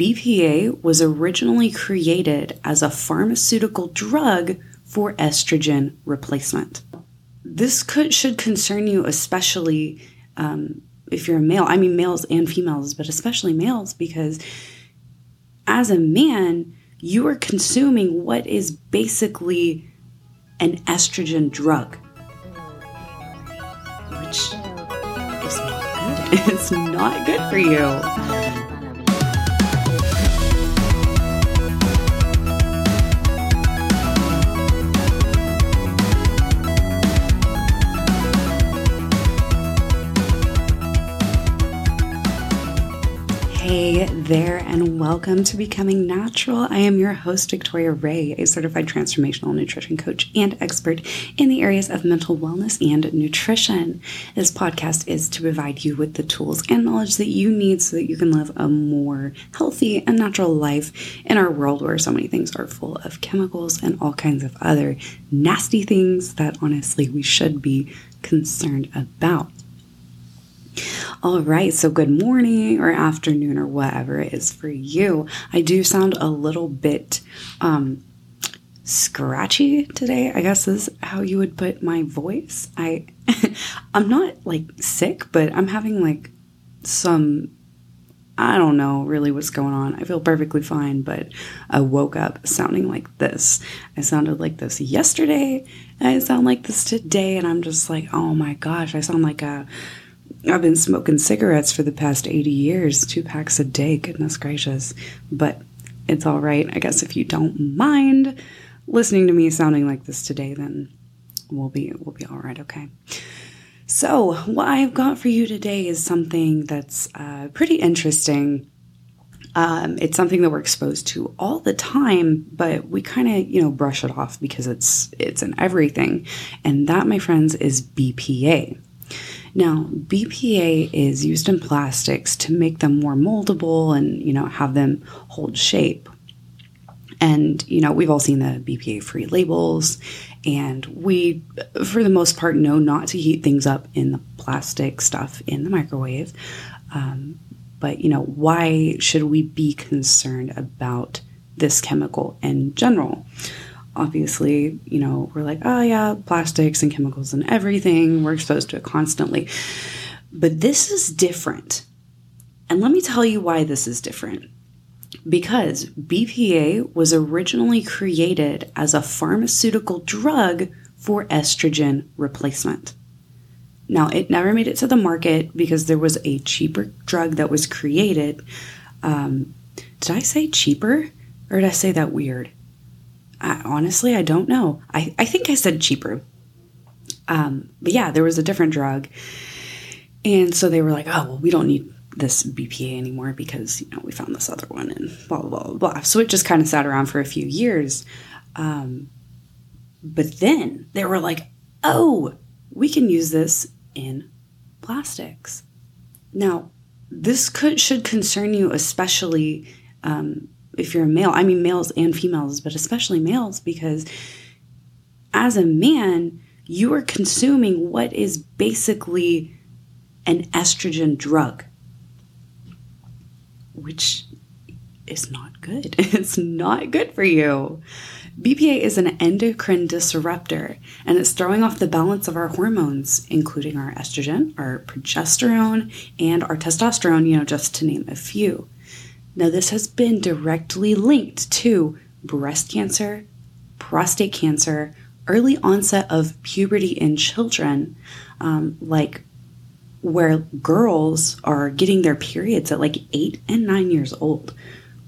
BPA was originally created as a pharmaceutical drug for estrogen replacement. This could should concern you, especially um, if you're a male. I mean, males and females, but especially males, because as a man, you are consuming what is basically an estrogen drug, which is not good. It's not good for you. Hey there, and welcome to Becoming Natural. I am your host, Victoria Ray, a certified transformational nutrition coach and expert in the areas of mental wellness and nutrition. This podcast is to provide you with the tools and knowledge that you need so that you can live a more healthy and natural life in our world where so many things are full of chemicals and all kinds of other nasty things that honestly we should be concerned about. All right, so good morning or afternoon or whatever it is for you. I do sound a little bit um, scratchy today. I guess is how you would put my voice. I I'm not like sick, but I'm having like some I don't know really what's going on. I feel perfectly fine, but I woke up sounding like this. I sounded like this yesterday. I sound like this today, and I'm just like, oh my gosh, I sound like a I've been smoking cigarettes for the past 80 years, two packs a day, goodness gracious. But it's all right. I guess if you don't mind listening to me sounding like this today, then we'll be we'll be all right, okay? So, what I've got for you today is something that's uh, pretty interesting. Um, it's something that we're exposed to all the time, but we kind of, you know, brush it off because it's it's in everything. And that, my friends, is BPA. Now, BPA is used in plastics to make them more moldable and, you know, have them hold shape. And, you know, we've all seen the BPA free labels, and we, for the most part, know not to heat things up in the plastic stuff in the microwave. Um, but, you know, why should we be concerned about this chemical in general? Obviously, you know, we're like, oh yeah, plastics and chemicals and everything. We're exposed to it constantly. But this is different. And let me tell you why this is different. Because BPA was originally created as a pharmaceutical drug for estrogen replacement. Now, it never made it to the market because there was a cheaper drug that was created. Um, did I say cheaper? Or did I say that weird? I, honestly, I don't know. I, I think I said cheaper. Um, but yeah, there was a different drug. And so they were like, oh, well, we don't need this BPA anymore because, you know, we found this other one and blah, blah, blah, blah. So it just kind of sat around for a few years. Um, but then they were like, oh, we can use this in plastics. Now, this could should concern you especially um, if you're a male, I mean males and females, but especially males, because as a man, you are consuming what is basically an estrogen drug, which is not good. It's not good for you. BPA is an endocrine disruptor and it's throwing off the balance of our hormones, including our estrogen, our progesterone, and our testosterone, you know, just to name a few. Now, this has been directly linked to breast cancer, prostate cancer, early onset of puberty in children, um, like where girls are getting their periods at like eight and nine years old,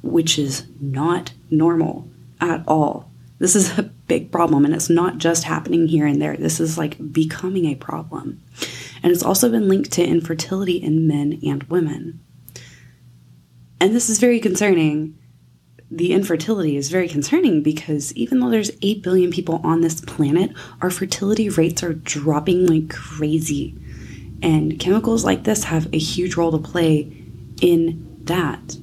which is not normal at all. This is a big problem, and it's not just happening here and there. This is like becoming a problem. And it's also been linked to infertility in men and women. And this is very concerning. The infertility is very concerning because even though there's 8 billion people on this planet, our fertility rates are dropping like crazy. And chemicals like this have a huge role to play in that.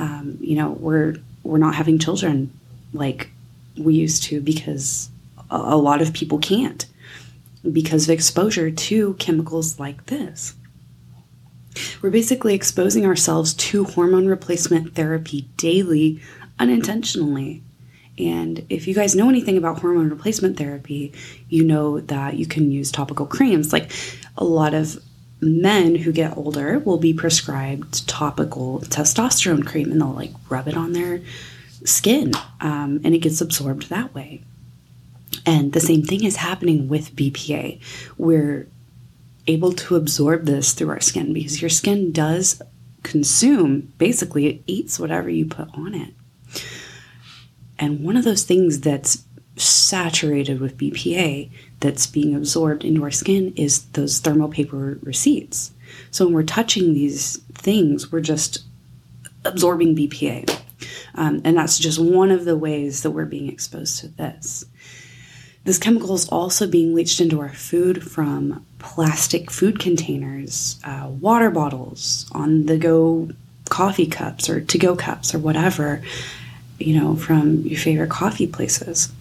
Um, you know, we're we're not having children like we used to because a, a lot of people can't because of exposure to chemicals like this. We're basically exposing ourselves to hormone replacement therapy daily unintentionally. And if you guys know anything about hormone replacement therapy, you know that you can use topical creams. Like a lot of men who get older will be prescribed topical testosterone cream and they'll like rub it on their skin um, and it gets absorbed that way. And the same thing is happening with BPA. We're able to absorb this through our skin because your skin does consume, basically, it eats whatever you put on it. And one of those things that's saturated with BPA that's being absorbed into our skin is those thermal paper receipts. So when we're touching these things, we're just absorbing BPA. Um, and that's just one of the ways that we're being exposed to this. This chemical is also being leached into our food from plastic food containers, uh, water bottles, on the go coffee cups or to go cups or whatever, you know, from your favorite coffee places.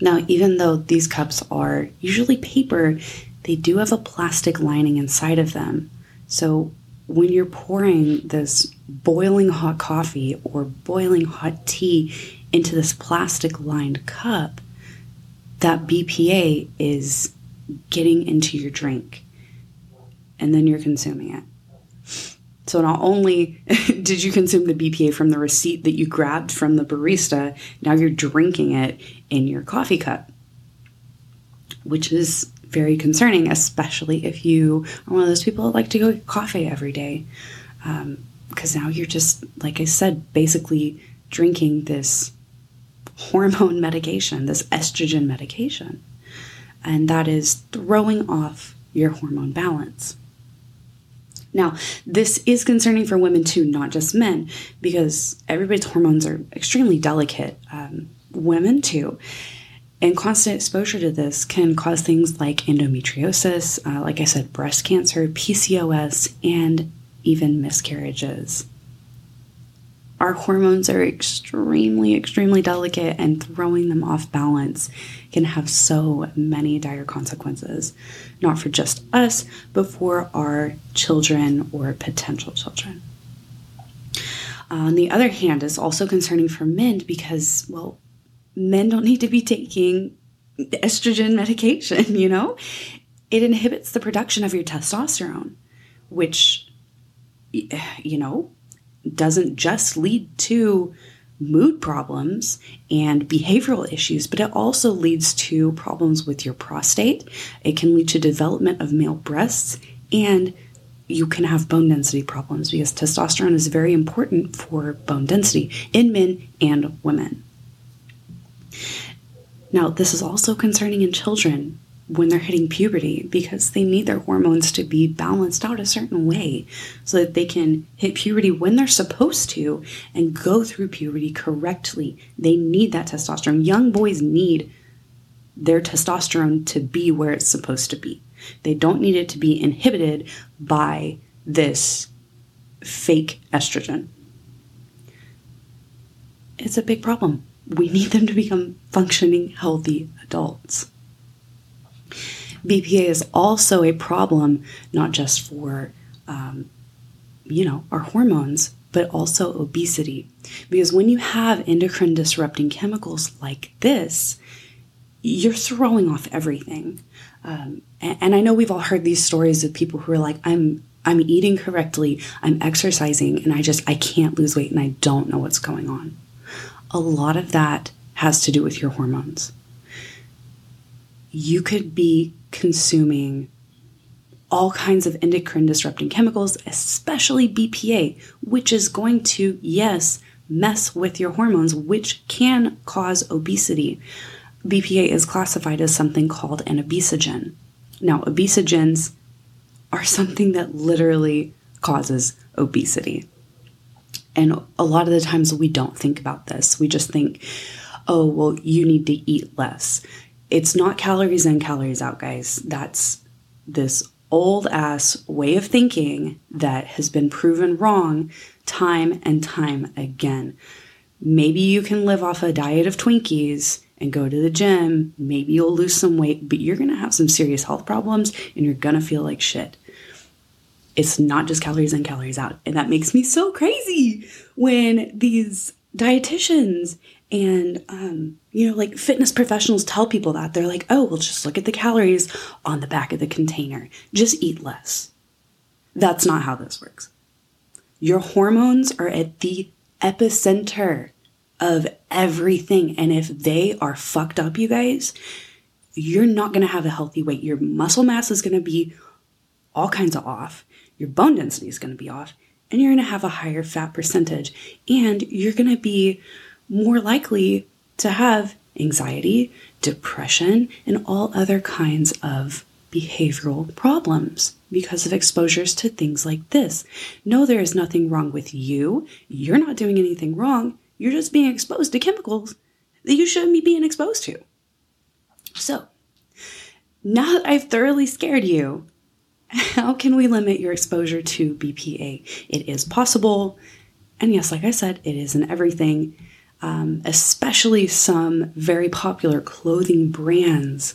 Now, even though these cups are usually paper, they do have a plastic lining inside of them. So when you're pouring this boiling hot coffee or boiling hot tea into this plastic lined cup, that BPA is getting into your drink and then you're consuming it. So not only did you consume the BPA from the receipt that you grabbed from the barista, now you're drinking it in your coffee cup, which is very concerning, especially if you are one of those people that like to go get coffee every day. Because um, now you're just, like I said, basically drinking this hormone medication, this estrogen medication. And that is throwing off your hormone balance. Now, this is concerning for women too, not just men, because everybody's hormones are extremely delicate. Um, women too. And constant exposure to this can cause things like endometriosis, uh, like I said, breast cancer, PCOS, and even miscarriages our hormones are extremely, extremely delicate, and throwing them off balance can have so many dire consequences, not for just us, but for our children or potential children. Uh, on the other hand, is also concerning for men because, well, men don't need to be taking estrogen medication, you know? It inhibits the production of your testosterone, which, you know, doesn't just lead to mood problems and behavioral issues, but it also leads to problems with your prostate. It can lead to development of male breasts and you can have bone density problems because testosterone is very important for bone density in men and women. Now, this is also concerning in children when they're hitting puberty because they need their hormones to be balanced out a certain way so that they can hit puberty when they're supposed to and go through puberty correctly. They need that testosterone. Young boys need their testosterone to be where it's supposed to be. They don't need it to be inhibited by this fake estrogen. It's a big problem. We need them to become functioning, healthy adults. BPA is also a problem, not just for, um, you know, our hormones, but also obesity. Because when you have endocrine disrupting chemicals like this, you're throwing off everything. Um, and, and I know we've all heard these stories of people who are like, I'm I'm eating correctly, I'm exercising, and I just I can't lose weight and I don't know what's going on. A lot of that has to do with your hormones. You could be consuming all kinds of endocrine disrupting chemicals, especially BPA, which is going to, yes, mess with your hormones, which can cause obesity. BPA is classified as something called an obesogen. Now, obesogens are something that literally causes obesity. And a lot of the times we don't think about this. We just think, oh, well, you need to eat less it's not calories in, calories out, guys. That's this old ass way of thinking that has been proven wrong time and time again. Maybe you can live off a diet of Twinkies and go to the gym. Maybe you'll lose some weight, but you're going to have some serious health problems and you're going to feel like shit. It's not just calories in, calories out. And that makes me so crazy when these dietitians and um, you know like fitness professionals tell people that. They're like oh well just look at the calories on the back of the container. Just eat less. That's not how this works. Your hormones are at the epicenter of everything. And if they are fucked up you guys you're not going to have a healthy weight. Your muscle mass is going to be all kinds of off. Your bone density is going to be off. And you're going to have a higher fat percentage. And you're going to be more likely to have anxiety, depression, and all other kinds of behavioral problems because of exposures to things like this. No, there is nothing wrong with you. You're not doing anything wrong. You're just being exposed to chemicals that you shouldn't be being exposed to. So, now that I've thoroughly scared you, how can we limit your exposure to BPA? It is possible. And yes, like I said, it isn't everything um, especially some very popular clothing brands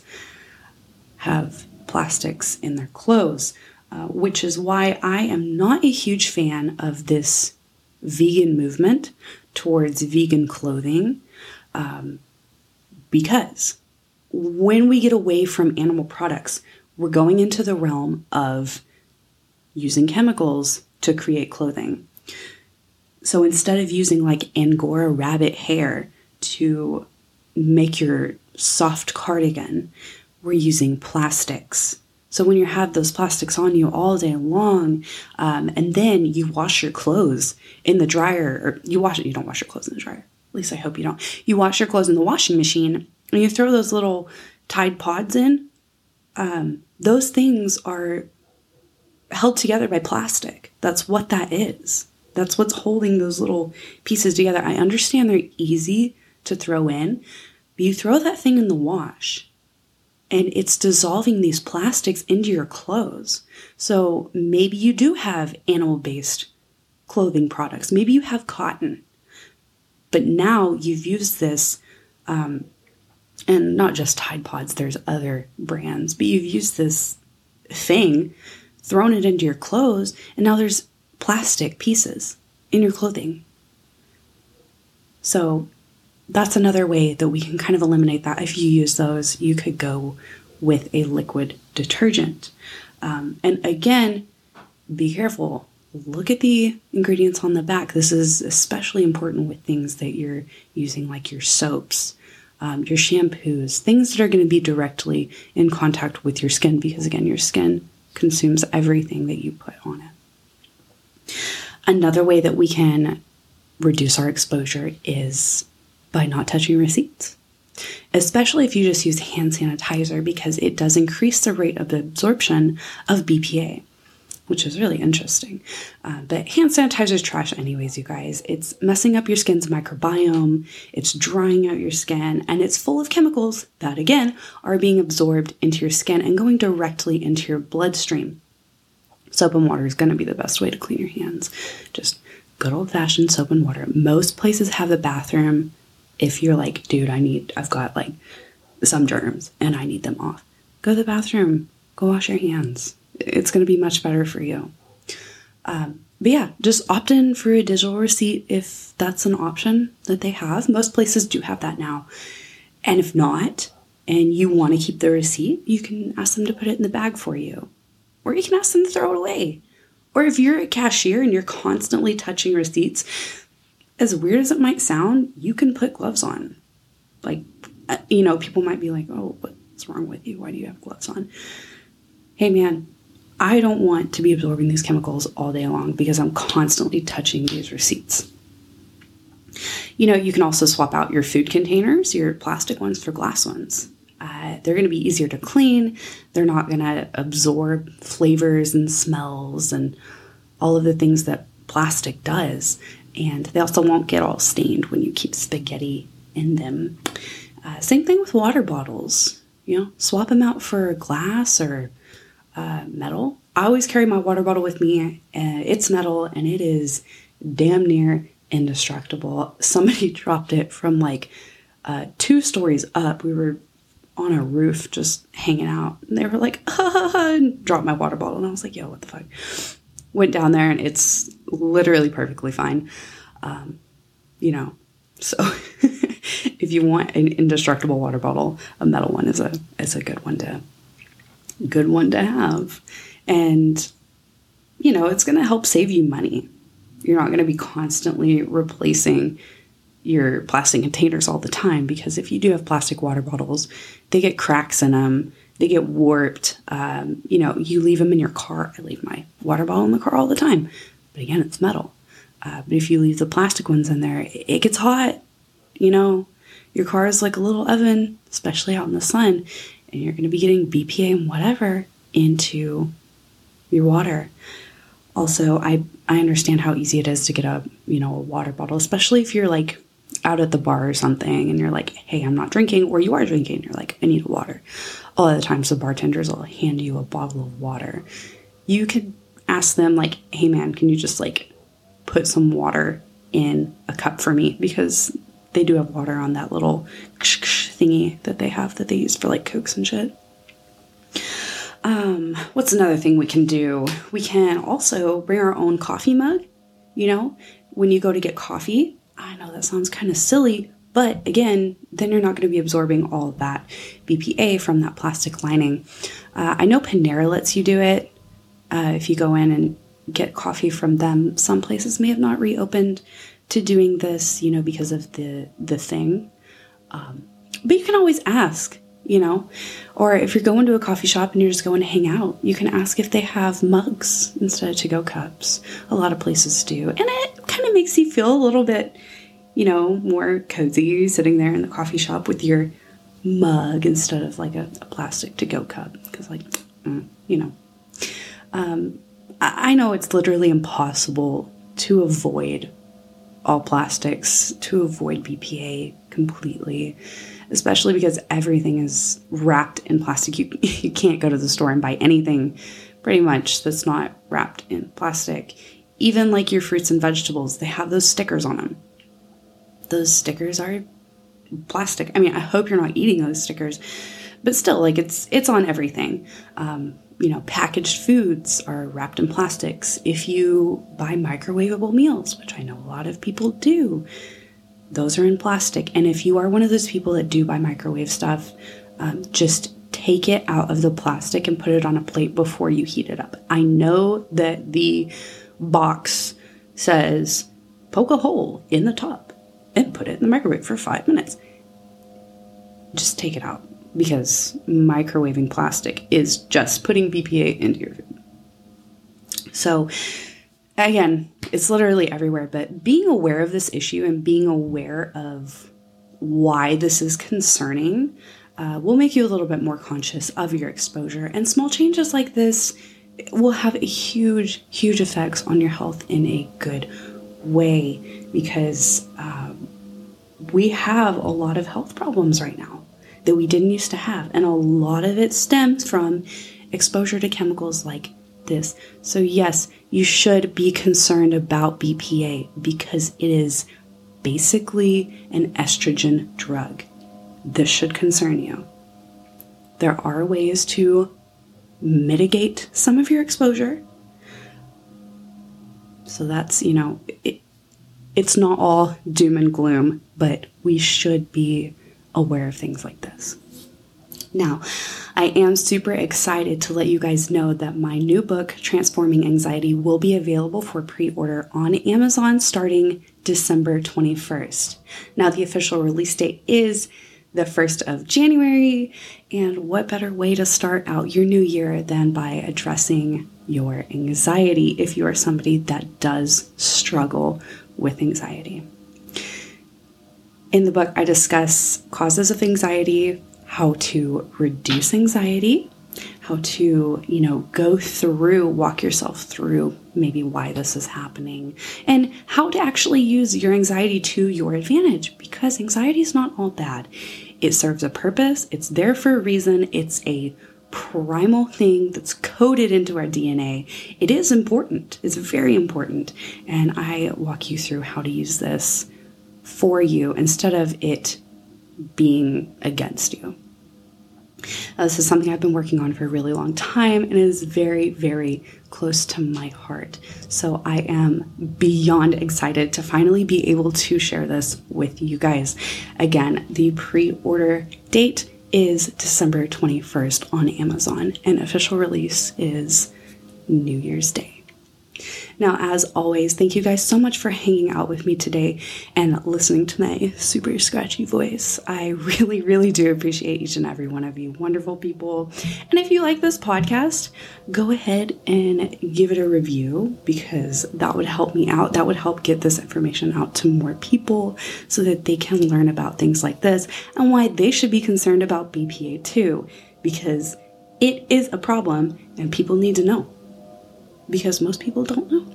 have plastics in their clothes, uh, which is why I am not a huge fan of this vegan movement towards vegan clothing. Um, because when we get away from animal products, we're going into the realm of using chemicals to create clothing. So instead of using like Angora rabbit hair to make your soft cardigan, we're using plastics. So when you have those plastics on you all day long, um, and then you wash your clothes in the dryer, or you wash it, you don't wash your clothes in the dryer. At least I hope you don't. You wash your clothes in the washing machine, and you throw those little Tide Pods in. Um, those things are held together by plastic. That's what that is. That's what's holding those little pieces together. I understand they're easy to throw in, but you throw that thing in the wash and it's dissolving these plastics into your clothes. So maybe you do have animal based clothing products, maybe you have cotton, but now you've used this. Um, and not just Tide Pods, there's other brands, but you've used this thing, thrown it into your clothes, and now there's plastic pieces in your clothing. So that's another way that we can kind of eliminate that. If you use those, you could go with a liquid detergent. Um, and again, be careful. Look at the ingredients on the back. This is especially important with things that you're using, like your soaps, um, your shampoos, things that are going to be directly in contact with your skin, because again, your skin consumes everything that you put on it. Another way that we can reduce our exposure is by not touching receipts, especially if you just use hand sanitizer because it does increase the rate of absorption of BPA, which is really interesting. Uh, but hand sanitizer is trash, anyways, you guys. It's messing up your skin's microbiome, it's drying out your skin, and it's full of chemicals that, again, are being absorbed into your skin and going directly into your bloodstream soap and water is going to be the best way to clean your hands. Just good old fashioned soap and water. Most places have a bathroom. If you're like, dude, I need, I've got like some germs and I need them off, go to the bathroom, go wash your hands. It's going to be much better for you. Um, but yeah, just opt in for a digital receipt if that's an option that they have. Most places do have that now. And if not, and you want to keep the receipt, you can ask them to put it in the bag for you or you can ask them to throw it away. Or if you're a cashier and you're constantly touching receipts, as weird as it might sound, you can put gloves on. Like, uh, you know, people might be like, oh, what's wrong with you? Why do you have gloves on? Hey, man, I don't want to be absorbing these chemicals all day long because I'm constantly touching these receipts. You know, you can also swap out your food containers, your plastic ones, for glass ones. Uh, they're going to be easier to clean. They're not going to absorb flavors and smells and all of the things that plastic does. And they also won't get all stained when you keep spaghetti in them. Uh, same thing with water bottles. You know, swap them out for glass or uh, metal. I always carry my water bottle with me. Uh, it's metal and it is damn near indestructible. Somebody dropped it from like uh, two stories up. We were on a roof just hanging out. And they were like, ha, and dropped my water bottle. And I was like, yo, what the fuck? went down there and it's literally perfectly fine. Um, you know, so if you want an indestructible water bottle, a metal one is a is a good one to good one to have. And you know, it's going to help save you money. You're not going to be constantly replacing your plastic containers all the time because if you do have plastic water bottles, they get cracks in them, they get warped. Um, you know, you leave them in your car. I leave my water bottle in the car all the time, but again, it's metal. Uh, but if you leave the plastic ones in there, it gets hot. You know, your car is like a little oven, especially out in the sun, and you're going to be getting BPA and whatever into your water. Also, I I understand how easy it is to get a you know a water bottle, especially if you're like out at the bar or something and you're like, hey, I'm not drinking, or you are drinking, you're like, I need water. A lot of the times the bartenders will hand you a bottle of water. You could ask them like, hey man, can you just like put some water in a cup for me because they do have water on that little thingy that they have that they use for like cokes and shit. Um, what's another thing we can do? We can also bring our own coffee mug. You know, when you go to get coffee, I know that sounds kind of silly, but again, then you're not going to be absorbing all of that BPA from that plastic lining. Uh, I know Panera lets you do it uh, if you go in and get coffee from them. Some places may have not reopened to doing this, you know, because of the the thing. Um, but you can always ask, you know, or if you're going to a coffee shop and you're just going to hang out, you can ask if they have mugs instead of to go cups. A lot of places do, and it kind of makes you feel a little bit, you know, more cozy sitting there in the coffee shop with your mug instead of like a, a plastic to go cup because, like, mm, you know. Um, I know it's literally impossible to avoid all plastics, to avoid BPA completely, especially because everything is wrapped in plastic. You, you can't go to the store and buy anything pretty much that's not wrapped in plastic. Even like your fruits and vegetables, they have those stickers on them. Those stickers are plastic. I mean, I hope you're not eating those stickers, but still, like it's it's on everything. Um, you know, packaged foods are wrapped in plastics. If you buy microwavable meals, which I know a lot of people do, those are in plastic. And if you are one of those people that do buy microwave stuff, um, just take it out of the plastic and put it on a plate before you heat it up. I know that the box says poke a hole in the top and put it in the microwave for five minutes. Just take it out because microwaving plastic is just putting BPA into your food. So, again, it's literally everywhere, but being aware of this issue and being aware of why this is concerning uh, will make you a little bit more conscious of your exposure. And small changes like this will have a huge, huge effects on your health in a good way because um, we have a lot of health problems right now that we didn't used to have. And a lot of it stems from exposure to chemicals like this. So, yes, you should be concerned about BPA because it is basically an estrogen drug. This should concern you. There are ways to mitigate some of your exposure. So that's, you know, it, it's not all doom and gloom, but we should be aware of things like this. Now, I am super excited to let you guys know that my new book, Transforming Anxiety, will be available for pre order on Amazon starting December 21st. Now, the official release date is the 1st of January, and what better way to start out your new year than by addressing your anxiety if you are somebody that does struggle with anxiety? In the book, I discuss causes of anxiety, how to reduce anxiety, how to, you know, go through, walk yourself through maybe why this is happening, and how to actually use your anxiety to your advantage because anxiety is not all bad. It serves a purpose, it's there for a reason, it's a primal thing that's coded into our DNA. It is important, it's very important, and I walk you through how to use this for you instead of it being against you. Uh, this is something I've been working on for a really long time and is very, very close to my heart. So I am beyond excited to finally be able to share this with you guys. Again, the pre order date is December 21st on Amazon, and official release is New Year's Day. Now, as always, thank you guys so much for hanging out with me today and listening to my super scratchy voice. I really, really do appreciate each and every one of you wonderful people. And if you like this podcast, go ahead and give it a review because that would help me out. That would help get this information out to more people so that they can learn about things like this and why they should be concerned about BPA too, because it is a problem and people need to know because most people don't know.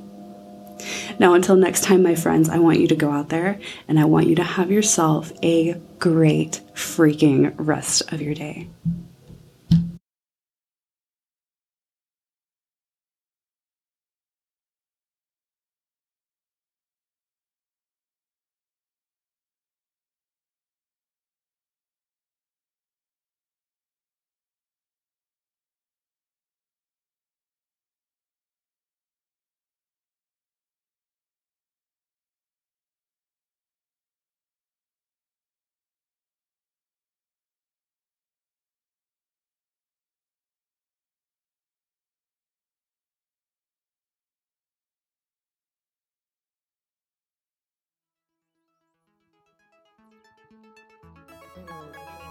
Now, until next time, my friends, I want you to go out there and I want you to have yourself a great freaking rest of your day. Senhor.